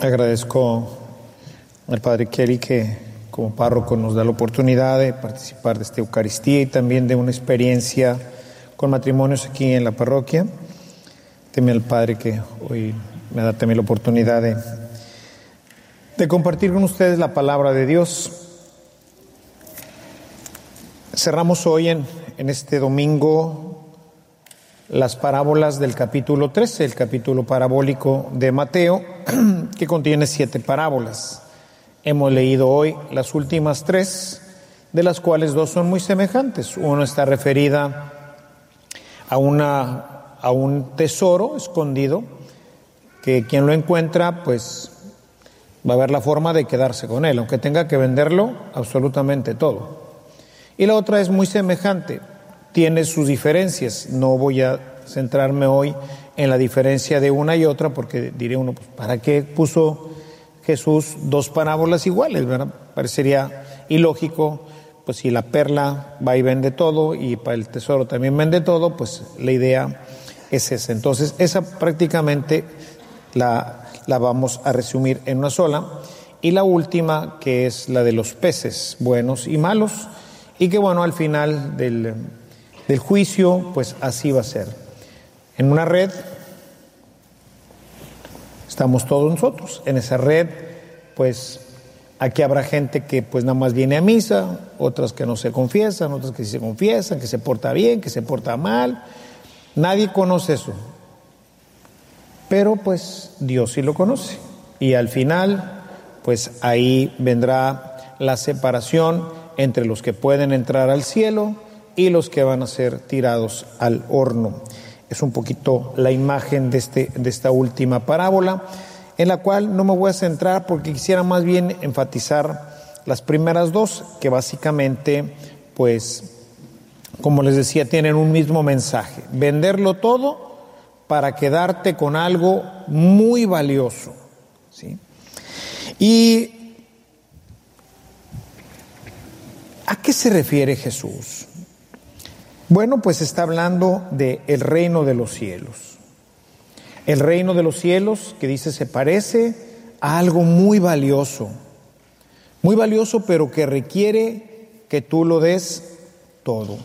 Agradezco al Padre Kelly que como párroco nos da la oportunidad de participar de esta Eucaristía y también de una experiencia con matrimonios aquí en la parroquia. Teme al Padre que hoy me da también la oportunidad de, compartir con ustedes la palabra de Dios. Cerramos hoy en este domingo las parábolas del capítulo 13, el capítulo parabólico de Mateo, que contiene siete parábolas. Hemos leído hoy las últimas tres, de las cuales dos son muy semejantes. Una está referida a, una, a un tesoro escondido, que quien lo encuentra, pues va a haber la forma de quedarse con él, aunque tenga que venderlo absolutamente todo. Y la otra es muy semejante, tiene sus diferencias. No voy a centrarme hoy en la diferencia de una y otra, porque diré uno, pues, ¿para qué puso Jesús dos parábolas iguales? Parecería ilógico, pues si la perla va y vende todo y para el tesoro también vende todo, pues la idea es esa. Entonces, esa prácticamente la, la vamos a resumir en una sola. Y la última, que es la de los peces buenos y malos, y que bueno, al final del, del juicio, pues así va a ser. En una red estamos todos nosotros. En esa red, pues aquí habrá gente que pues nada más viene a misa, otras que no se confiesan, otras que sí se confiesan, que se porta bien, que se porta mal. Nadie conoce eso. Pero pues Dios sí lo conoce. Y al final, pues ahí vendrá la separación entre los que pueden entrar al cielo y los que van a ser tirados al horno. Es un poquito la imagen de, este, de esta última parábola, en la cual no me voy a centrar porque quisiera más bien enfatizar las primeras dos, que básicamente, pues, como les decía, tienen un mismo mensaje, venderlo todo para quedarte con algo muy valioso. ¿sí? ¿Y a qué se refiere Jesús? Bueno, pues está hablando de el reino de los cielos. El reino de los cielos, que dice, se parece a algo muy valioso. Muy valioso, pero que requiere que tú lo des todo.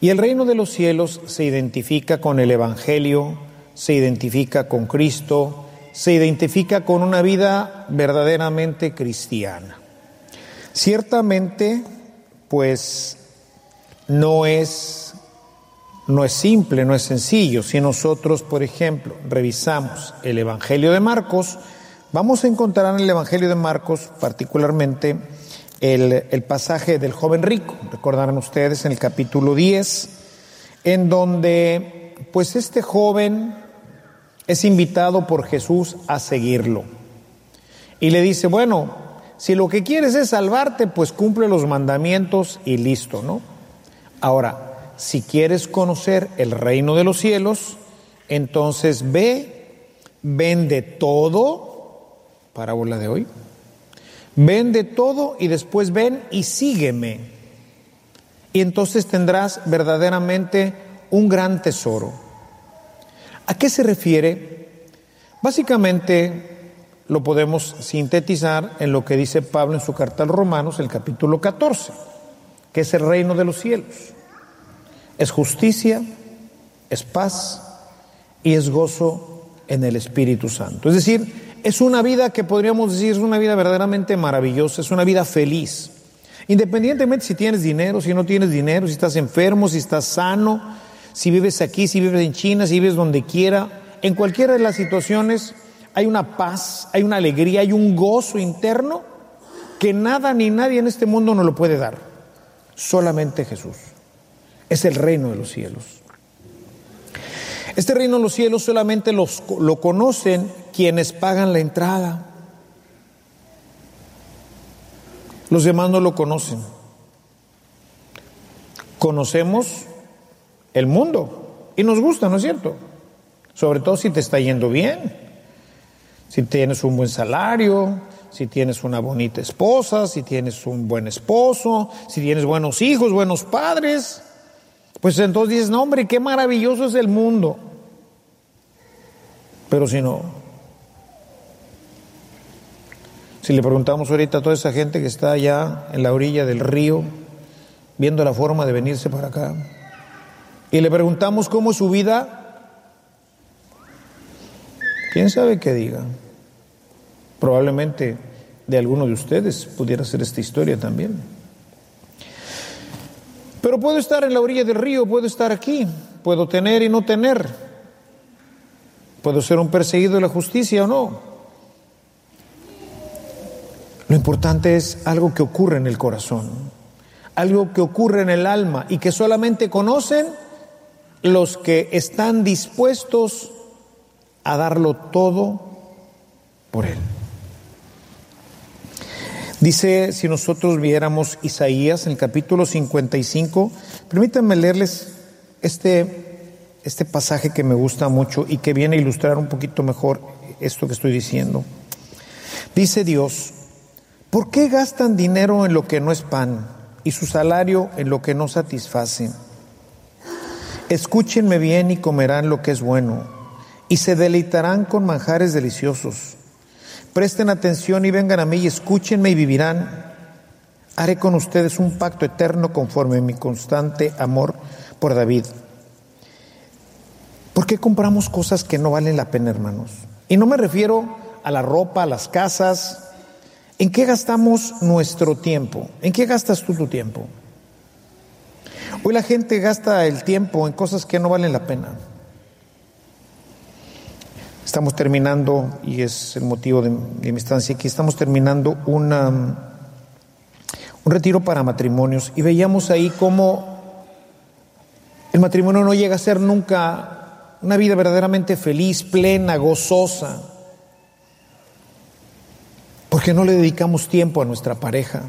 Y el reino de los cielos se identifica con el Evangelio, se identifica con Cristo, se identifica con una vida verdaderamente cristiana. Ciertamente, pues no es, no es simple, no es sencillo. Si nosotros, por ejemplo, revisamos el Evangelio de Marcos, vamos a encontrar en el Evangelio de Marcos particularmente el, el pasaje del joven rico. Recordarán ustedes en el capítulo 10, en donde pues este joven es invitado por Jesús a seguirlo. Y le dice, bueno, si lo que quieres es salvarte, pues cumple los mandamientos y listo, ¿no? Ahora, si quieres conocer el reino de los cielos, entonces ve, vende todo, parábola de hoy, vende todo y después ven y sígueme. Y entonces tendrás verdaderamente un gran tesoro. ¿A qué se refiere? Básicamente lo podemos sintetizar en lo que dice Pablo en su carta a los Romanos, el capítulo 14 que es el reino de los cielos. Es justicia, es paz y es gozo en el Espíritu Santo. Es decir, es una vida que podríamos decir es una vida verdaderamente maravillosa, es una vida feliz. Independientemente si tienes dinero, si no tienes dinero, si estás enfermo, si estás sano, si vives aquí, si vives en China, si vives donde quiera, en cualquiera de las situaciones hay una paz, hay una alegría, hay un gozo interno que nada ni nadie en este mundo nos lo puede dar. Solamente Jesús. Es el reino de los cielos. Este reino de los cielos solamente los, lo conocen quienes pagan la entrada. Los demás no lo conocen. Conocemos el mundo y nos gusta, ¿no es cierto? Sobre todo si te está yendo bien, si tienes un buen salario, si tienes una bonita esposa, si tienes un buen esposo, si tienes buenos hijos, buenos padres, pues entonces dices, no hombre, qué maravilloso es el mundo. Pero si no, Si le preguntamos ahorita a toda esa gente que está allá en la orilla del río, viendo la forma de venirse para acá, y le preguntamos cómo es su vida, ¿quién sabe qué diga? Probablemente de alguno de ustedes pudiera ser esta historia también. Pero puedo estar en la orilla del río, puedo estar aquí, puedo tener y no tener, puedo ser un perseguido de la justicia o no. Lo importante es algo que ocurre en el corazón, algo que ocurre en el alma y que solamente conocen los que están dispuestos a darlo todo por Él. Dice, si nosotros viéramos Isaías en el capítulo 55, permítanme leerles este, este pasaje que me gusta mucho y que viene a ilustrar un poquito mejor esto que estoy diciendo. Dice Dios, ¿Por qué gastan dinero en lo que no es pan y su salario en lo que no satisface? Escúchenme bien y comerán lo que es bueno, y se deleitarán con manjares deliciosos. Presten atención y vengan a mí y escúchenme y vivirán. Haré con ustedes un pacto eterno conforme a mi constante amor por David. ¿Por qué compramos cosas que no valen la pena, hermanos? Y no me refiero a la ropa, a las casas, ¿En qué gastamos nuestro tiempo? ¿En qué gastas tú tu tiempo? Hoy la gente gasta el tiempo en cosas que no valen la pena. Estamos terminando, y es el motivo de, mi estancia aquí, estamos terminando una, un retiro para matrimonios y veíamos ahí cómo el matrimonio no llega a ser nunca una vida verdaderamente feliz, plena, gozosa. Porque no le dedicamos tiempo a nuestra pareja.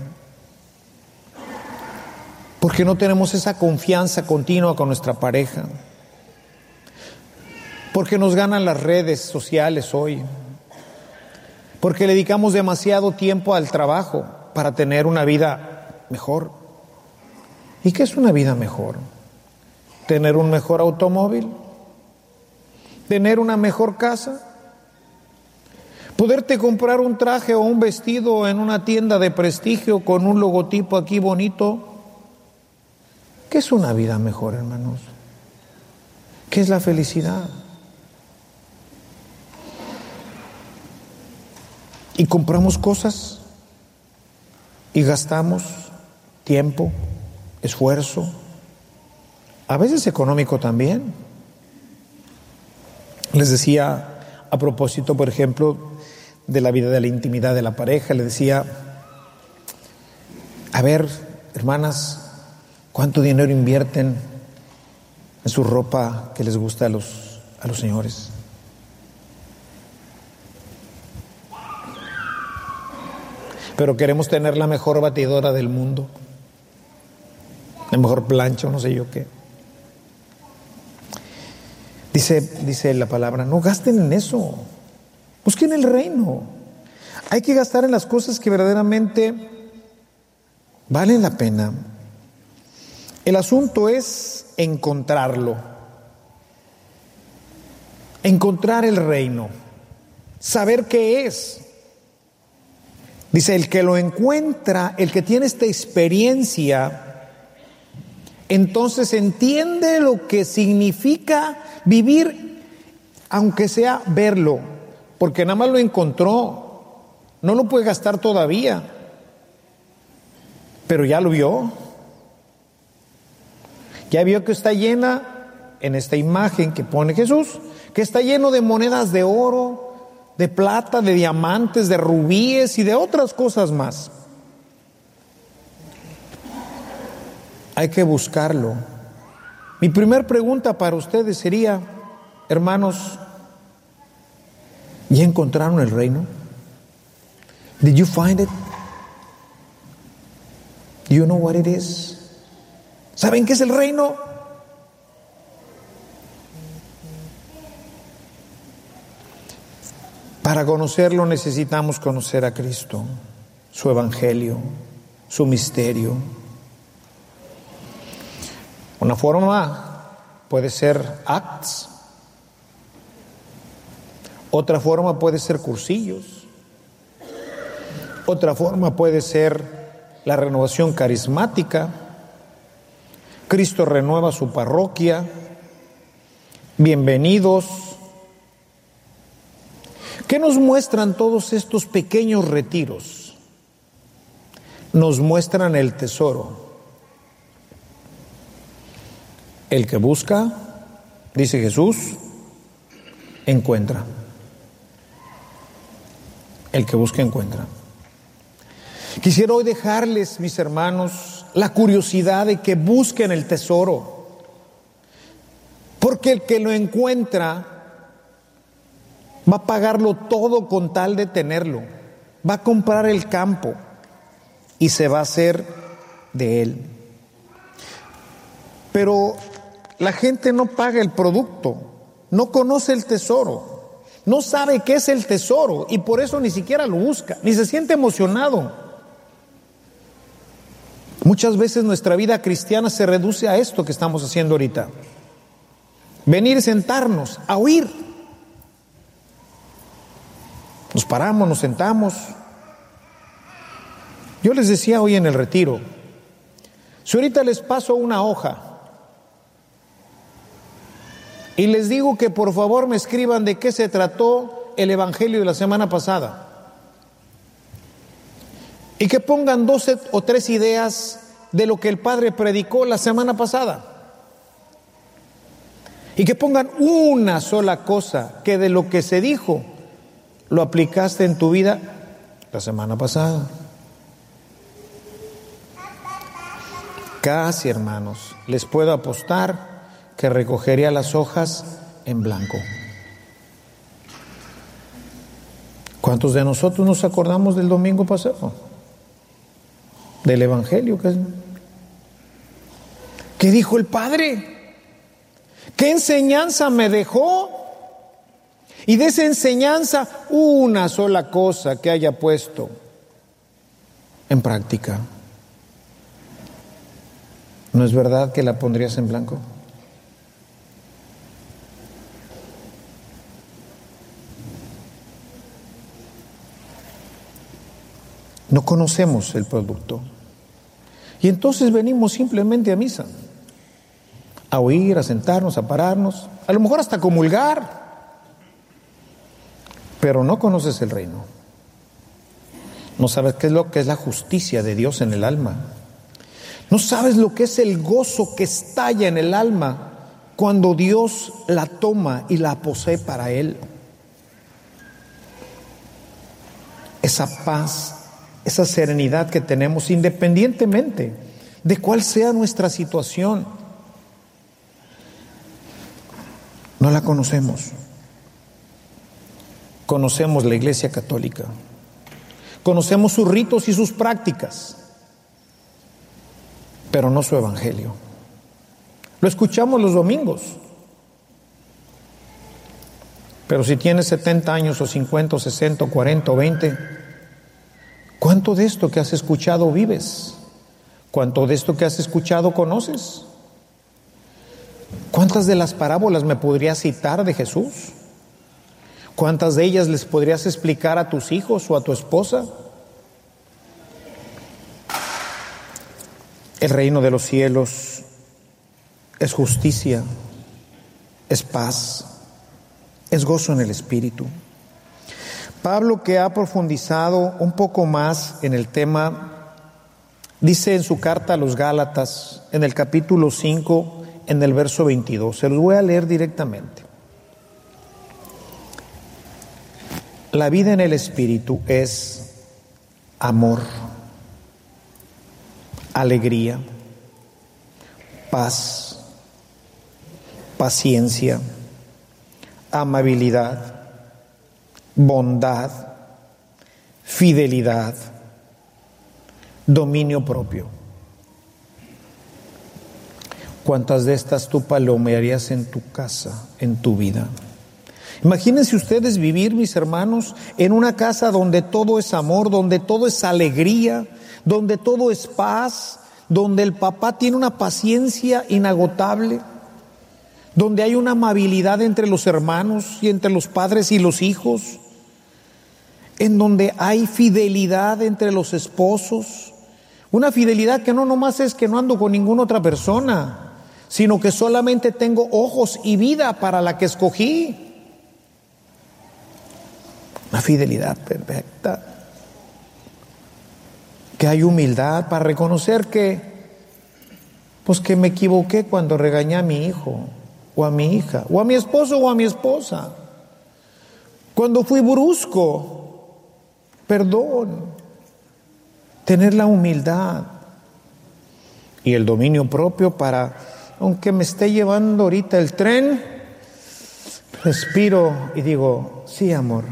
Porque no tenemos esa confianza continua con nuestra pareja. Porque nos ganan las redes sociales hoy. Porque le dedicamos demasiado tiempo al trabajo para tener una vida mejor. ¿Y qué es una vida mejor? Tener un mejor automóvil, tener una mejor casa, Poderte comprar un traje o un vestido en una tienda de prestigio con un logotipo aquí bonito. ¿Qué es una vida mejor, hermanos? ¿Qué es la felicidad? Y compramos cosas y gastamos tiempo, esfuerzo, a veces económico también. Les decía a propósito, por ejemplo, de la vida de la intimidad de la pareja, le decía, a ver, hermanas, ¿cuánto dinero invierten en su ropa que les gusta a los, a los señores? Pero queremos tener la mejor batidora del mundo, la mejor plancha, no sé yo qué. Dice, dice la palabra, no gasten en eso. Busquen el reino. Hay que gastar en las cosas que verdaderamente valen la pena. El asunto es encontrarlo. Encontrar el reino. Saber qué es. Dice, el que lo encuentra, el que tiene esta experiencia, entonces entiende lo que significa vivir, aunque sea verlo, porque nada más lo encontró, no lo puede gastar todavía, pero ya lo vio. Ya vio que está llena en esta imagen que pone Jesús, que está lleno de monedas de oro, de plata, de diamantes, de rubíes y de otras cosas más. Hay que buscarlo. Mi primera pregunta para ustedes sería, hermanos, ¿Ya encontraron el reino? Did you find it? Do you know what it is? ¿Saben qué es el reino? Para conocerlo necesitamos conocer a Cristo, su evangelio, su misterio. Una forma puede ser acts, otra forma puede ser cursillos. Otra forma puede ser la renovación carismática. Cristo renueva su parroquia. Bienvenidos. ¿Qué nos muestran todos estos pequeños retiros? Nos muestran el tesoro. El que busca, dice Jesús, encuentra. El que busca, encuentra. Quisiera hoy dejarles, mis hermanos, la curiosidad de que busquen el tesoro. Porque el que lo encuentra va a pagarlo todo con tal de tenerlo. Va a comprar el campo y se va a hacer de él. Pero la gente no paga el producto, no conoce el tesoro, no sabe qué es el tesoro y por eso ni siquiera lo busca, ni se siente emocionado. Muchas veces nuestra vida cristiana se reduce a esto que estamos haciendo ahorita. Venir, sentarnos, a oír. Nos paramos, nos sentamos. Yo les decía hoy en el retiro, si ahorita les paso una hoja y les digo que por favor me escriban de qué se trató el Evangelio de la semana pasada. Y que pongan dos o tres ideas de lo que el Padre predicó la semana pasada. Y que pongan una sola cosa que de lo que se dijo lo aplicaste en tu vida la semana pasada. Casi, hermanos, les puedo apostar que recogería las hojas en blanco. ¿Cuántos de nosotros nos acordamos del domingo pasado? Del Evangelio. ¿Qué dijo el Padre? ¿Qué enseñanza me dejó? Y de esa enseñanza, una sola cosa que haya puesto en práctica. ¿No es verdad que la pondrías en blanco? No conocemos el producto. Y entonces venimos simplemente a misa, a oír, a sentarnos, a pararnos, a lo mejor hasta comulgar, pero no conoces el reino. No sabes qué es lo que es la justicia de Dios en el alma. No sabes lo que es el gozo que estalla en el alma cuando Dios la toma y la posee para Él. Esa paz esa serenidad que tenemos independientemente de cuál sea nuestra situación. No la conocemos. Conocemos la Iglesia Católica. Conocemos sus ritos y sus prácticas, pero no su Evangelio. Lo escuchamos los domingos. Pero si tienes 70 años o 50 o 60 o 40 o 20, ¿Cuánto de esto que has escuchado vives? ¿Cuánto de esto que has escuchado conoces? ¿Cuántas de las parábolas me podrías citar de Jesús? ¿Cuántas de ellas les podrías explicar a tus hijos o a tu esposa? El reino de los cielos es justicia, es paz, es gozo en el Espíritu. Pablo, que ha profundizado un poco más en el tema, dice en su carta a los Gálatas, en el capítulo 5, en el verso 22, se los voy a leer directamente. La vida en el Espíritu es amor, alegría, paz, paciencia, amabilidad bondad, fidelidad, dominio propio. ¿Cuántas de estas tú palomearías en tu casa, en tu vida? Imagínense ustedes vivir, mis hermanos, en una casa donde todo es amor, donde todo es alegría, donde todo es paz, donde el papá tiene una paciencia inagotable, donde hay una amabilidad entre los hermanos y entre los padres y los hijos, en donde hay fidelidad entre los esposos. Una fidelidad que no nomás es que no ando con ninguna otra persona, sino que solamente tengo ojos y vida para la que escogí. Una fidelidad perfecta. Que hay humildad para reconocer que, pues que me equivoqué cuando regañé a mi hijo, o a mi hija, o a mi esposo o a mi esposa. Cuando fui brusco, perdón. Tener la humildad y el dominio propio para, aunque me esté llevando ahorita el tren, respiro y digo, sí, amor,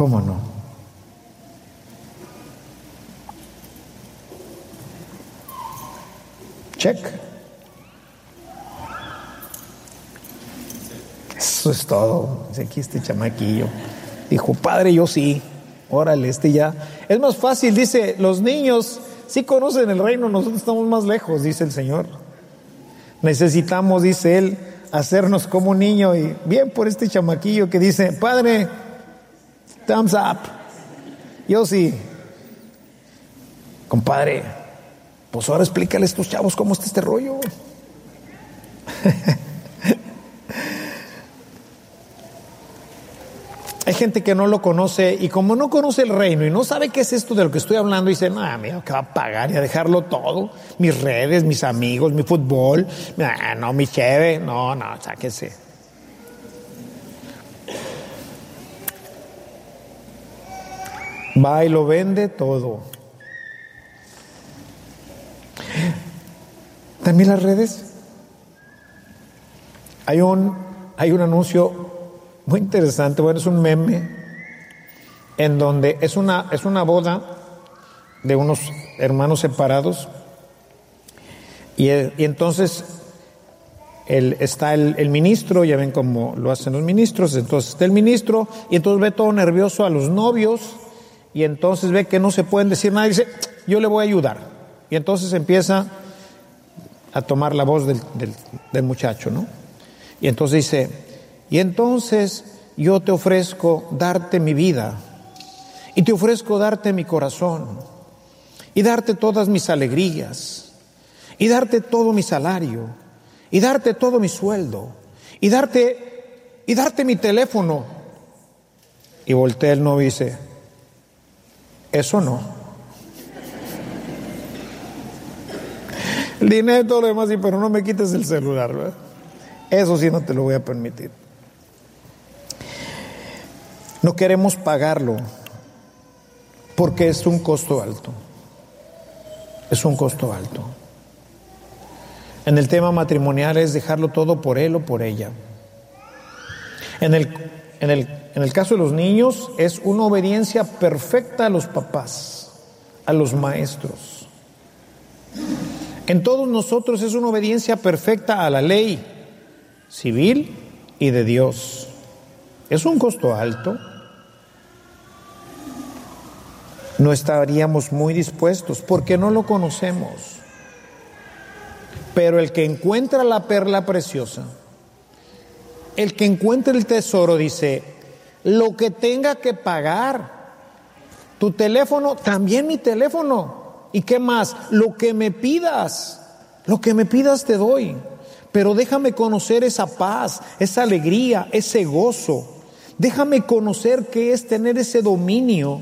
¿cómo no? Check. Eso es todo. Dice aquí este chamaquillo. Dijo, padre, yo sí. Órale, este ya. Es más fácil, dice, los niños sí conocen el reino, nosotros estamos más lejos, dice el Señor. Necesitamos, dice él, hacernos como un niño y bien por este chamaquillo que dice, padre, thumbs up. Yo sí. Compadre, pues ahora explícale a estos chavos cómo está este rollo. Hay gente que no lo conoce y como no conoce el reino y no sabe qué es esto de lo que estoy hablando, dice, no, amigo, que va a pagar y a dejarlo todo. Mis redes, mis amigos, mi fútbol, no, mi cheve, no, no, sáquese. Va y lo vende todo. También las redes. Hay un, hay un anuncio muy interesante, bueno, es un meme en donde es una, es una boda de unos hermanos separados y, entonces el, está el, ministro, ya ven cómo lo hacen los ministros, entonces está el ministro y entonces ve todo nervioso a los novios y entonces ve que no se pueden decir nada y dice, yo le voy a ayudar. Y entonces empieza a tomar la voz del, del muchacho, ¿no? Y entonces dice, y entonces yo te ofrezco darte mi vida y te ofrezco darte mi corazón y darte todas mis alegrías y darte todo mi salario y darte todo mi sueldo y darte y darte mi teléfono. Y voltea el novio y dice, eso no. El dinero y todo lo demás, pero no me quites el celular, ¿verdad? Eso sí no te lo voy a permitir. No queremos pagarlo porque es un costo alto. Es un costo alto. En el tema matrimonial es dejarlo todo por él o por ella. En el, en el, en el caso de los niños es una obediencia perfecta a los papás, a los maestros. En todos nosotros es una obediencia perfecta a la ley civil y de Dios. Es un costo alto. no estaríamos muy dispuestos porque no lo conocemos. Pero el que encuentra la perla preciosa, el que encuentra el tesoro, dice, lo que tenga que pagar, tu teléfono, también mi teléfono. ¿Y qué más? Lo que me pidas, lo que me pidas te doy. Pero déjame conocer esa paz, esa alegría, ese gozo. Déjame conocer qué es tener ese dominio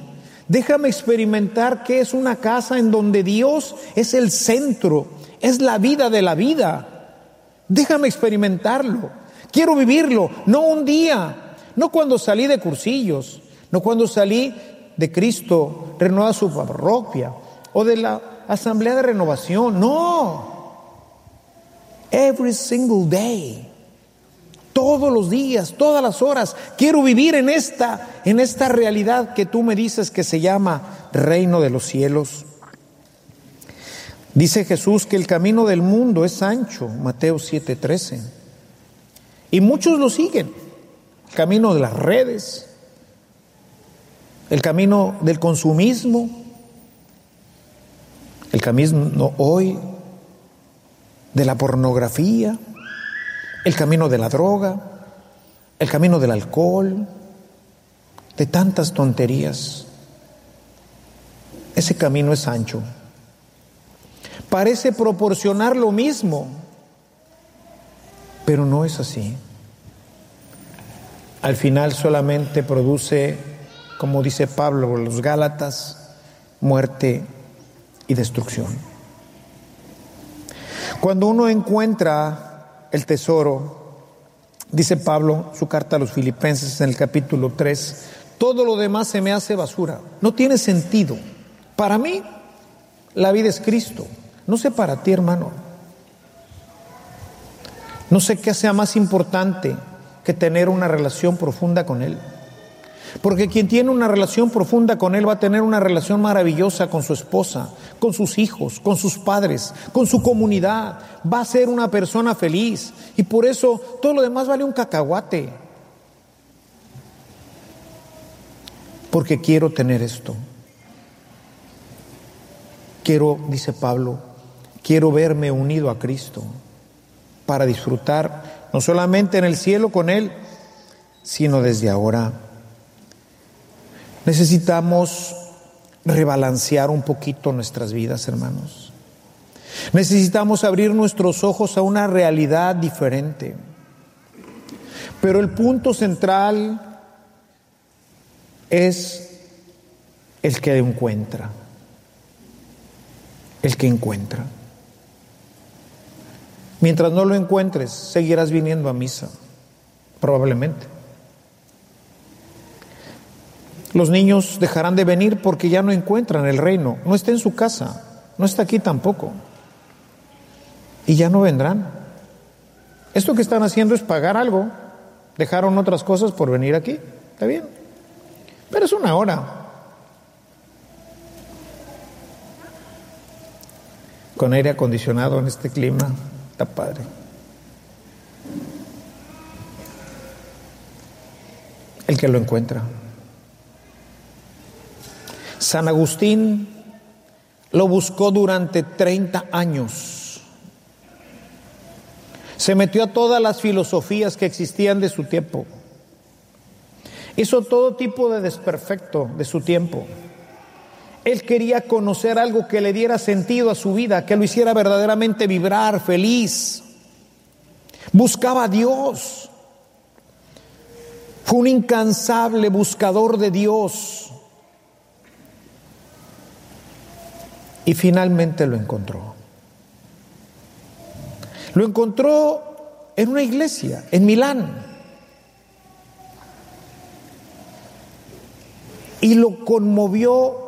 Déjame experimentar que es una casa en donde Dios es el centro, es la vida de la vida. Déjame experimentarlo. Quiero vivirlo, no un día, no cuando salí de cursillos, no cuando salí de Cristo, renueva su parroquia o de la asamblea de renovación, no. Every single day todos los días, todas las horas. Quiero vivir en esta, en esta realidad que tú me dices que se llama reino de los cielos. Dice Jesús que el camino del mundo es ancho, Mateo 7:13. Y muchos lo siguen. El camino de las redes, el camino del consumismo, el camino hoy de la pornografía, el camino de la droga, el camino del alcohol, de tantas tonterías. Ese camino es ancho. Parece proporcionar lo mismo, pero no es así. Al final solamente produce, como dice Pablo, los Gálatas, muerte y destrucción. Cuando uno encuentra el tesoro, dice Pablo, su carta a los filipenses en el capítulo 3, todo lo demás se me hace basura, no tiene sentido. Para mí, la vida es Cristo. No sé para ti, hermano. No sé qué sea más importante que tener una relación profunda con Él. Porque quien tiene una relación profunda con Él va a tener una relación maravillosa con su esposa, con sus hijos, con sus padres, con su comunidad. Va a ser una persona feliz. Y por eso todo lo demás vale un cacahuate. Porque quiero tener esto. Quiero, dice Pablo, quiero verme unido a Cristo para disfrutar no solamente en el cielo con Él, sino desde ahora. Necesitamos rebalancear un poquito nuestras vidas, hermanos. Necesitamos abrir nuestros ojos a una realidad diferente. Pero el punto central es el que encuentra. El que encuentra. Mientras no lo encuentres, seguirás viniendo a misa, probablemente. Los niños dejarán de venir porque ya no encuentran el reino, no está en su casa, no está aquí tampoco. Y ya no vendrán. Esto que están haciendo es pagar algo. Dejaron otras cosas por venir aquí, está bien. Pero es una hora. Con aire acondicionado en este clima, Está padre. El que lo encuentra. San Agustín lo buscó durante 30 años. Se metió a todas las filosofías que existían de su tiempo. Hizo todo tipo de desperfecto de su tiempo. Él quería conocer algo que le diera sentido a su vida, que lo hiciera verdaderamente vibrar, feliz. Buscaba a Dios. Fue un incansable buscador de Dios. Y finalmente lo encontró. Lo encontró en una iglesia, en Milán. Y lo conmovió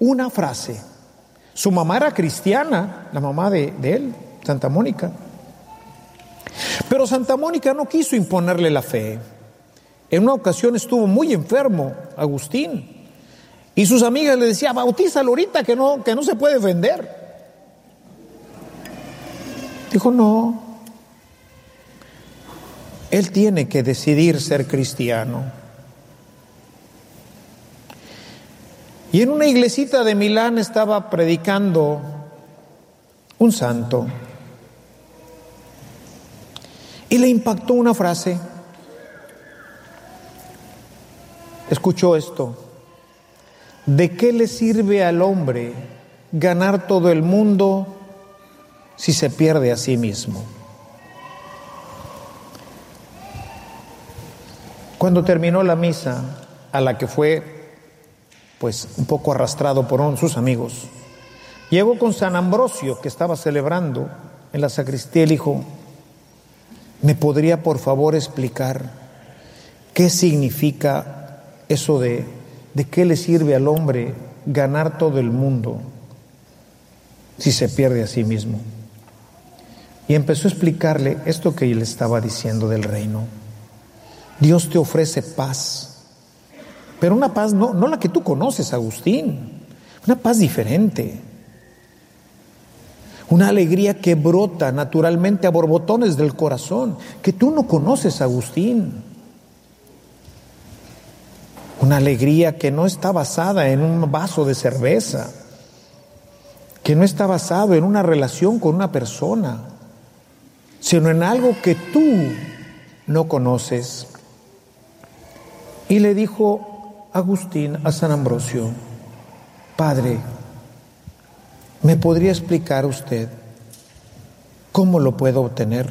una frase. Su mamá era cristiana, la mamá de, él, Santa Mónica. Pero Santa Mónica no quiso imponerle la fe. En una ocasión estuvo muy enfermo, Agustín, y sus amigas le decían, bautízalo ahorita que no, que no se puede vender. Dijo, no, él tiene que decidir ser cristiano. Y en una iglesita de Milán estaba predicando un santo. Y le impactó una frase. Escuchó esto. ¿De qué le sirve al hombre ganar todo el mundo si se pierde a sí mismo? Cuando terminó la misa, a la que fue pues un poco arrastrado por sus amigos. Llegó con San Ambrosio, que estaba celebrando en la sacristía, y dijo, ¿me podría por favor explicar qué significa eso de, de qué le sirve al hombre ganar todo el mundo si se pierde a sí mismo? Y empezó a explicarle esto que él estaba diciendo del reino. Dios te ofrece paz pero una paz no, no la que tú conoces, Agustín, una paz diferente. Una alegría que brota naturalmente a borbotones del corazón, que tú no conoces, Agustín. Una alegría que no está basada en un vaso de cerveza, que no está basado en una relación con una persona, sino en algo que tú no conoces. Y le dijo, Agustín a San Ambrosio, Padre, ¿me podría explicar usted cómo lo puedo obtener?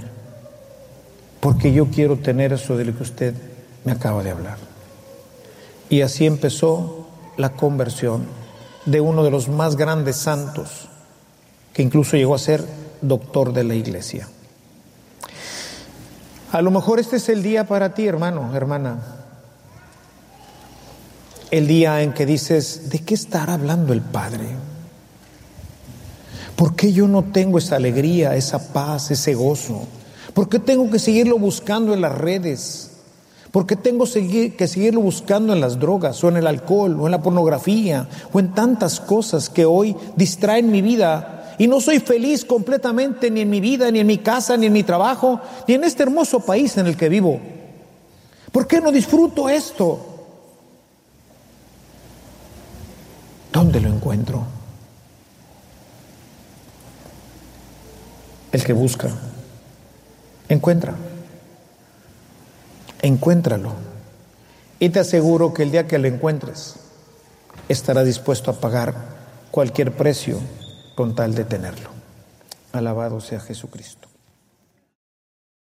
Porque yo quiero tener eso de lo que usted me acaba de hablar. Y así empezó la conversión de uno de los más grandes santos, que incluso llegó a ser doctor de la iglesia. A lo mejor este es el día para ti, hermano, hermana. El día en que dices, ¿de qué estará hablando el Padre? ¿Por qué yo no tengo esa alegría, esa paz, ese gozo? ¿Por qué tengo que seguirlo buscando en las redes? ¿Por qué tengo que seguirlo buscando en las drogas o en el alcohol o en la pornografía o en tantas cosas que hoy distraen mi vida y no soy feliz completamente ni en mi vida, ni en mi casa, ni en mi trabajo, ni en este hermoso país en el que vivo. ¿Por qué no disfruto esto? ¿Dónde lo encuentro? El que busca, encuentra. Encuéntralo. Y te aseguro que el día que lo encuentres, estará dispuesto a pagar cualquier precio con tal de tenerlo. Alabado sea Jesucristo.